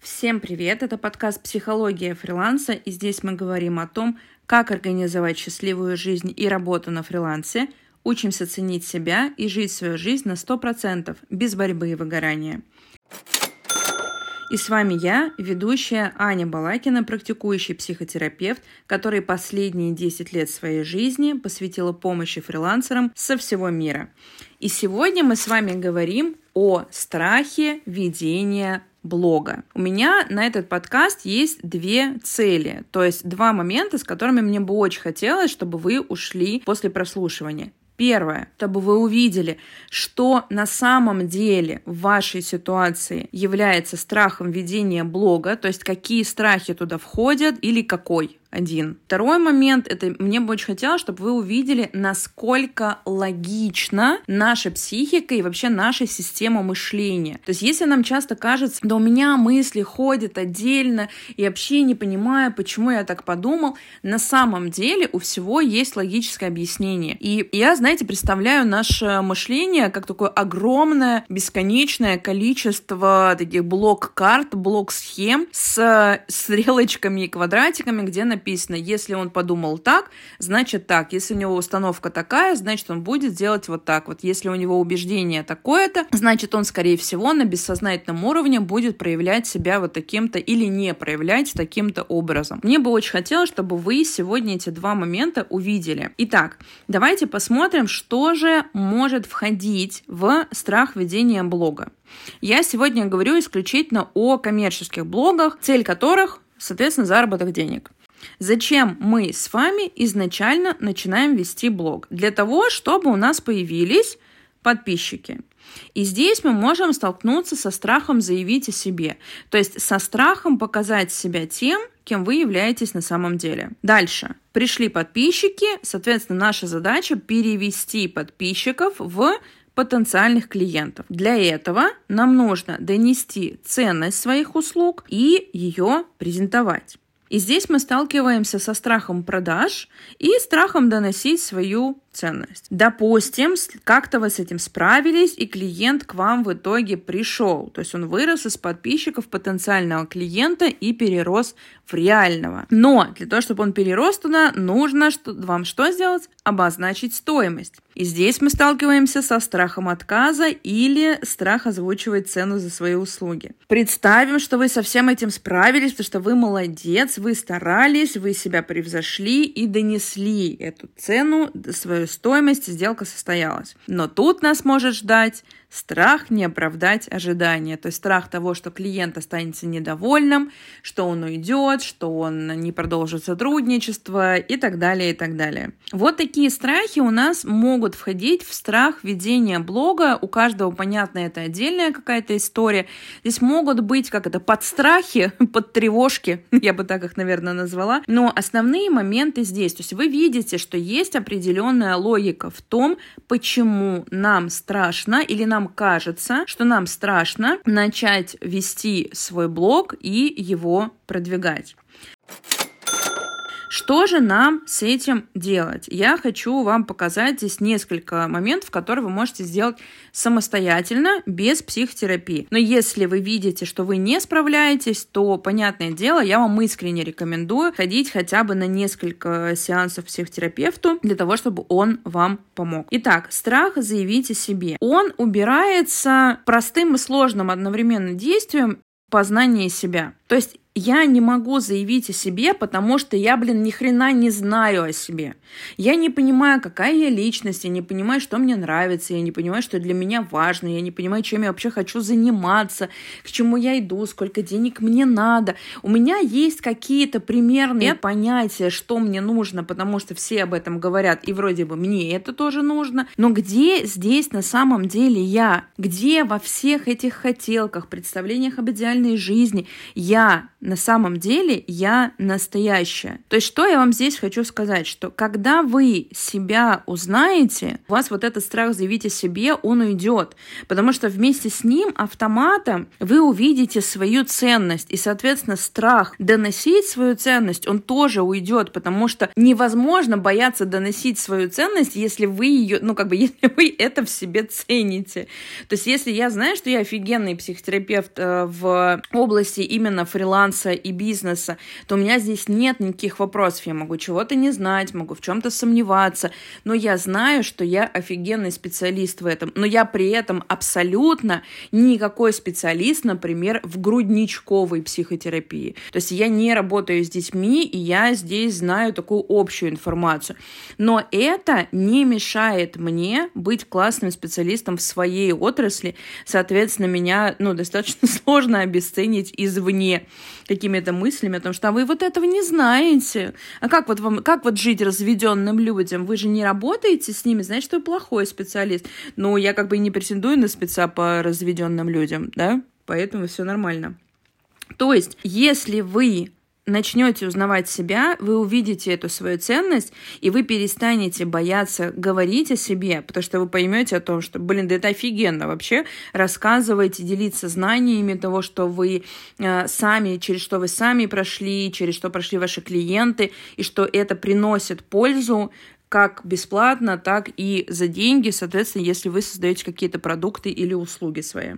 Всем привет! Это подкаст «Психология фриланса», и здесь мы говорим о том, как организовать счастливую жизнь и работу на фрилансе, учимся ценить себя и жить свою жизнь на 100%, без борьбы и выгорания. И с вами я, ведущая Аня Балакина, практикующий психотерапевт, который последние 10 лет своей жизни посвятила помощи фрилансерам со всего мира. И сегодня мы с вами говорим о страхе ведения блога. У меня на этот подкаст есть две цели, то есть два момента, с которыми мне бы очень хотелось, чтобы вы ушли после прослушивания. Первое, чтобы вы увидели, что на самом деле в вашей ситуации является страхом ведения блога, то есть какие страхи туда входят или какой один. Второй момент, это мне бы очень хотелось, чтобы вы увидели, насколько логично наша психика и вообще наша система мышления. То есть если нам часто кажется, да у меня мысли ходят отдельно, и вообще не понимаю, почему я так подумал, на самом деле у всего есть логическое объяснение. И я, знаете, представляю наше мышление как такое огромное, бесконечное количество таких блок-карт, блок-схем с стрелочками и квадратиками, где на написано, если он подумал так, значит так. Если у него установка такая, значит он будет делать вот так. Вот если у него убеждение такое-то, значит он, скорее всего, на бессознательном уровне будет проявлять себя вот таким-то или не проявлять таким-то образом. Мне бы очень хотелось, чтобы вы сегодня эти два момента увидели. Итак, давайте посмотрим, что же может входить в страх ведения блога. Я сегодня говорю исключительно о коммерческих блогах, цель которых соответственно, заработок денег. Зачем мы с вами изначально начинаем вести блог? Для того, чтобы у нас появились подписчики. И здесь мы можем столкнуться со страхом заявить о себе, то есть со страхом показать себя тем, кем вы являетесь на самом деле. Дальше. Пришли подписчики, соответственно, наша задача перевести подписчиков в потенциальных клиентов. Для этого нам нужно донести ценность своих услуг и ее презентовать. И здесь мы сталкиваемся со страхом продаж и страхом доносить свою ценность. Допустим, как-то вы с этим справились, и клиент к вам в итоге пришел. То есть он вырос из подписчиков потенциального клиента и перерос в реального. Но для того, чтобы он перерос туда, нужно что, вам что сделать? Обозначить стоимость. И здесь мы сталкиваемся со страхом отказа или страх озвучивать цену за свои услуги. Представим, что вы со всем этим справились, потому что вы молодец, вы старались, вы себя превзошли и донесли эту цену, свою стоимость, сделка состоялась. Но тут нас может ждать страх не оправдать ожидания, то есть страх того, что клиент останется недовольным, что он уйдет, что он не продолжит сотрудничество и так далее, и так далее. Вот такие страхи у нас могут входить в страх ведения блога. У каждого, понятно, это отдельная какая-то история. Здесь могут быть, как это, подстрахи, подтревожки, я бы так их, наверное, назвала. Но основные моменты здесь. То есть вы видите, что есть определенная логика в том, почему нам страшно или нам кажется, что нам страшно начать вести свой блог и его продвигать. Что же нам с этим делать? Я хочу вам показать здесь несколько моментов, которые вы можете сделать самостоятельно, без психотерапии. Но если вы видите, что вы не справляетесь, то, понятное дело, я вам искренне рекомендую ходить хотя бы на несколько сеансов психотерапевту для того, чтобы он вам помог. Итак, страх заявить о себе. Он убирается простым и сложным одновременно действием познания себя. То есть я не могу заявить о себе, потому что я, блин, ни хрена не знаю о себе. Я не понимаю, какая я личность, я не понимаю, что мне нравится, я не понимаю, что для меня важно, я не понимаю, чем я вообще хочу заниматься, к чему я иду, сколько денег мне надо. У меня есть какие-то примерные понятия, что мне нужно, потому что все об этом говорят, и вроде бы мне это тоже нужно. Но где здесь на самом деле я? Где во всех этих хотелках, представлениях об идеальной жизни я на самом деле я настоящая. То есть, что я вам здесь хочу сказать, что когда вы себя узнаете, у вас вот этот страх заявить о себе, он уйдет, потому что вместе с ним автоматом вы увидите свою ценность, и, соответственно, страх доносить свою ценность, он тоже уйдет, потому что невозможно бояться доносить свою ценность, если вы ее, ну, как бы, если вы это в себе цените. То есть, если я знаю, что я офигенный психотерапевт э, в области именно фриланса и бизнеса, то у меня здесь нет никаких вопросов. Я могу чего-то не знать, могу в чем-то сомневаться, но я знаю, что я офигенный специалист в этом. Но я при этом абсолютно никакой специалист, например, в грудничковой психотерапии. То есть я не работаю с детьми, и я здесь знаю такую общую информацию. Но это не мешает мне быть классным специалистом в своей отрасли. Соответственно, меня ну, достаточно сложно обесценить извне какими-то мыслями о том, что а вы вот этого не знаете. А как вот вам, как вот жить разведенным людям? Вы же не работаете с ними, что вы плохой специалист. Ну, я как бы и не претендую на спеца по разведенным людям, да? Поэтому все нормально. То есть, если вы начнете узнавать себя, вы увидите эту свою ценность, и вы перестанете бояться говорить о себе, потому что вы поймете о том, что, блин, да это офигенно вообще, рассказывать, делиться знаниями того, что вы э, сами, через что вы сами прошли, через что прошли ваши клиенты, и что это приносит пользу как бесплатно, так и за деньги, соответственно, если вы создаете какие-то продукты или услуги свои.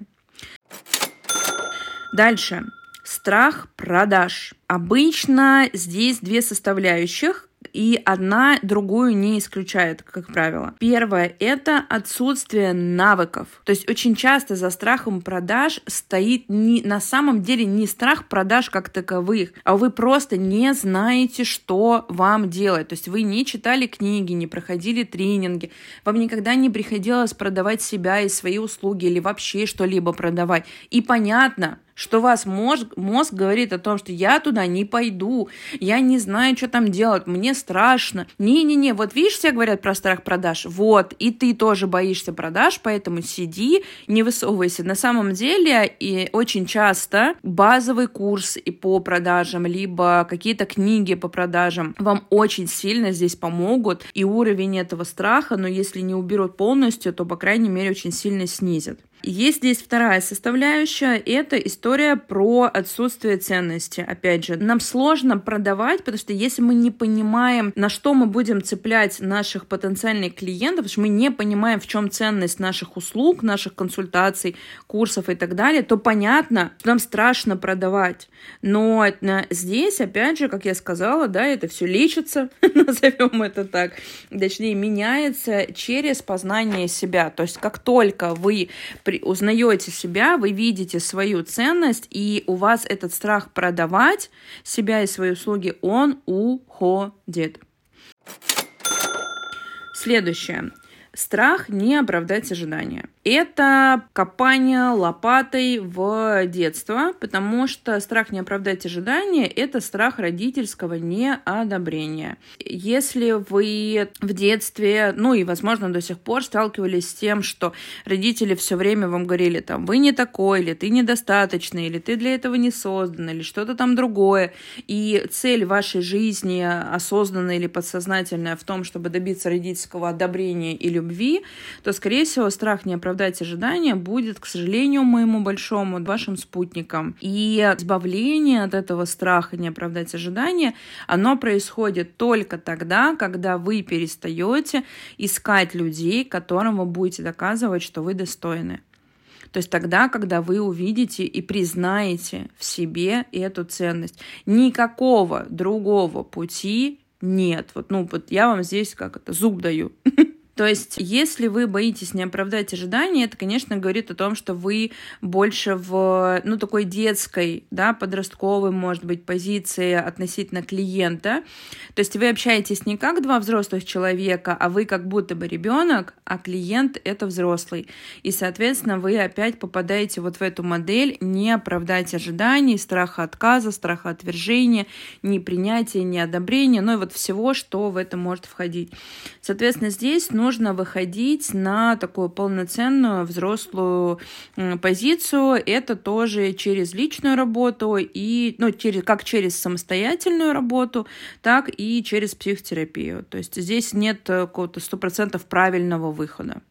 Дальше. Страх продаж. Обычно здесь две составляющих, и одна другую не исключает, как правило. Первое — это отсутствие навыков. То есть очень часто за страхом продаж стоит не, на самом деле не страх продаж как таковых, а вы просто не знаете, что вам делать. То есть вы не читали книги, не проходили тренинги, вам никогда не приходилось продавать себя и свои услуги или вообще что-либо продавать. И понятно, что вас мозг, мозг говорит о том, что я туда не пойду, я не знаю, что там делать, мне страшно. Не-не-не, вот видишь, все говорят про страх продаж, вот, и ты тоже боишься продаж, поэтому сиди, не высовывайся. На самом деле, и очень часто базовый курс и по продажам, либо какие-то книги по продажам вам очень сильно здесь помогут, и уровень этого страха, но если не уберут полностью, то, по крайней мере, очень сильно снизят. Есть здесь вторая составляющая, это история про отсутствие ценности. Опять же, нам сложно продавать, потому что если мы не понимаем, на что мы будем цеплять наших потенциальных клиентов, потому что мы не понимаем, в чем ценность наших услуг, наших консультаций, курсов и так далее, то понятно, нам страшно продавать. Но здесь, опять же, как я сказала, да, это все лечится, назовем это так, точнее, меняется через познание себя. То есть, как только вы узнаете себя, вы видите свою ценность, и у вас этот страх продавать себя и свои услуги, он уходит. Следующее. Страх не оправдать ожидания. Это копание лопатой в детство, потому что страх не оправдать ожидания – это страх родительского неодобрения. Если вы в детстве, ну и, возможно, до сих пор сталкивались с тем, что родители все время вам говорили, там, вы не такой, или ты недостаточный, или ты для этого не создан, или что-то там другое, и цель вашей жизни, осознанная или подсознательная, в том, чтобы добиться родительского одобрения и любви, то, скорее всего, страх не оправдать ожидания будет, к сожалению, моему большому, вашим спутникам. И избавление от этого страха не оправдать ожидания, оно происходит только тогда, когда вы перестаете искать людей, которым вы будете доказывать, что вы достойны. То есть тогда, когда вы увидите и признаете в себе эту ценность. Никакого другого пути нет. Вот, ну, вот я вам здесь как это зуб даю. То есть, если вы боитесь не оправдать ожидания, это, конечно, говорит о том, что вы больше в, ну, такой детской, да, подростковой, может быть, позиции относительно клиента. То есть вы общаетесь не как два взрослых человека, а вы как будто бы ребенок, а клиент — это взрослый. И, соответственно, вы опять попадаете вот в эту модель не оправдать ожиданий, страха отказа, страха отвержения, непринятия, неодобрения, ну и вот всего, что в это может входить. Соответственно, здесь нужно нужно выходить на такую полноценную взрослую позицию. Это тоже через личную работу и, ну, через, как через самостоятельную работу, так и через психотерапию. То есть здесь нет какого-то сто процентов правильного выхода.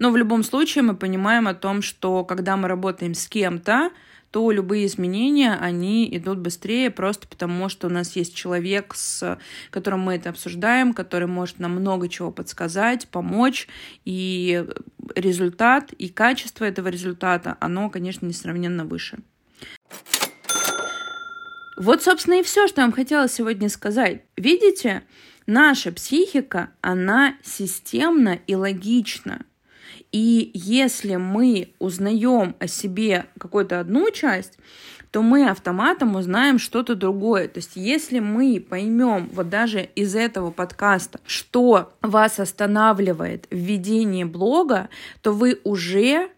Но в любом случае мы понимаем о том, что когда мы работаем с кем-то, то любые изменения, они идут быстрее просто потому, что у нас есть человек, с которым мы это обсуждаем, который может нам много чего подсказать, помочь, и результат, и качество этого результата, оно, конечно, несравненно выше. Вот, собственно, и все, что я вам хотела сегодня сказать. Видите, наша психика, она системна и логична. И если мы узнаем о себе какую-то одну часть, то мы автоматом узнаем что-то другое. То есть если мы поймем вот даже из этого подкаста, что вас останавливает в блога, то вы уже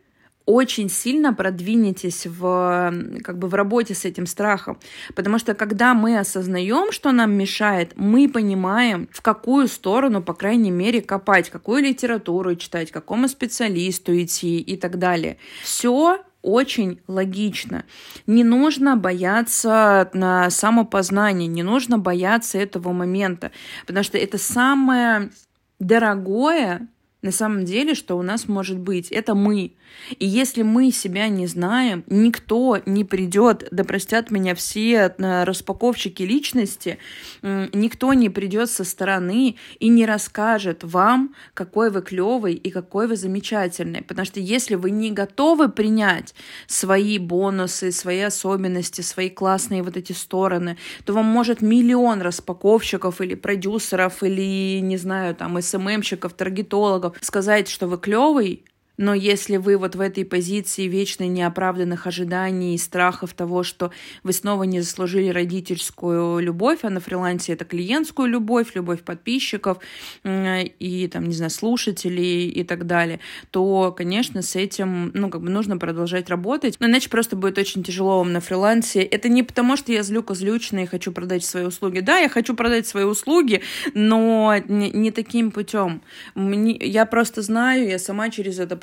очень сильно продвинетесь в, как бы в работе с этим страхом. Потому что когда мы осознаем, что нам мешает, мы понимаем, в какую сторону, по крайней мере, копать, какую литературу читать, к какому специалисту идти и так далее. Все очень логично. Не нужно бояться на самопознания, не нужно бояться этого момента, потому что это самое дорогое, на самом деле, что у нас может быть. Это мы. И если мы себя не знаем, никто не придет, да простят меня все распаковщики личности, никто не придет со стороны и не расскажет вам, какой вы клевый и какой вы замечательный. Потому что если вы не готовы принять свои бонусы, свои особенности, свои классные вот эти стороны, то вам может миллион распаковщиков или продюсеров, или, не знаю, там, СММщиков, таргетологов сказать, что вы клевый, но если вы вот в этой позиции вечной неоправданных ожиданий и страхов того, что вы снова не заслужили родительскую любовь, а на фрилансе это клиентскую любовь, любовь подписчиков и там, не знаю, слушателей и так далее, то, конечно, с этим, ну, как бы нужно продолжать работать. Но иначе просто будет очень тяжело вам на фрилансе. Это не потому, что я злюка злючная и хочу продать свои услуги. Да, я хочу продать свои услуги, но не, не таким путем. Мне, я просто знаю, я сама через это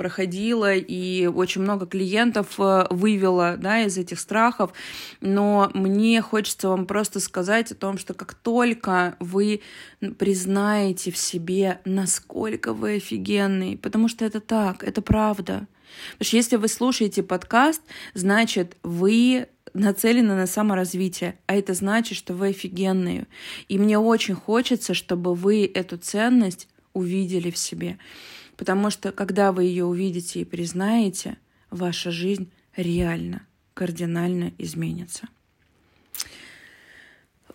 и очень много клиентов э, вывела да, из этих страхов. Но мне хочется вам просто сказать о том, что как только вы признаете в себе, насколько вы офигенный, потому что это так, это правда. Потому что если вы слушаете подкаст, значит, вы нацелены на саморазвитие, а это значит, что вы офигенные. И мне очень хочется, чтобы вы эту ценность увидели в себе. Потому что когда вы ее увидите и признаете, ваша жизнь реально, кардинально изменится.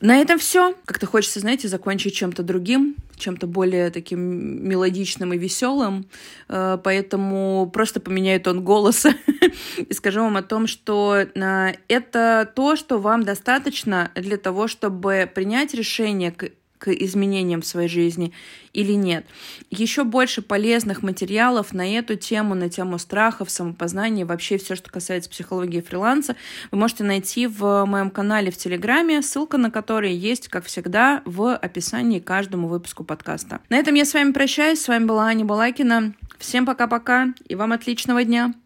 На этом все. Как-то хочется, знаете, закончить чем-то другим, чем-то более таким мелодичным и веселым. Э, поэтому просто поменяю тон голоса и скажу вам о том, что э, это то, что вам достаточно для того, чтобы принять решение к изменениям в своей жизни или нет. Еще больше полезных материалов на эту тему, на тему страхов, самопознания, вообще все, что касается психологии фриланса, вы можете найти в моем канале в Телеграме, ссылка на который есть, как всегда, в описании к каждому выпуску подкаста. На этом я с вами прощаюсь. С вами была Аня Балакина. Всем пока-пока и вам отличного дня!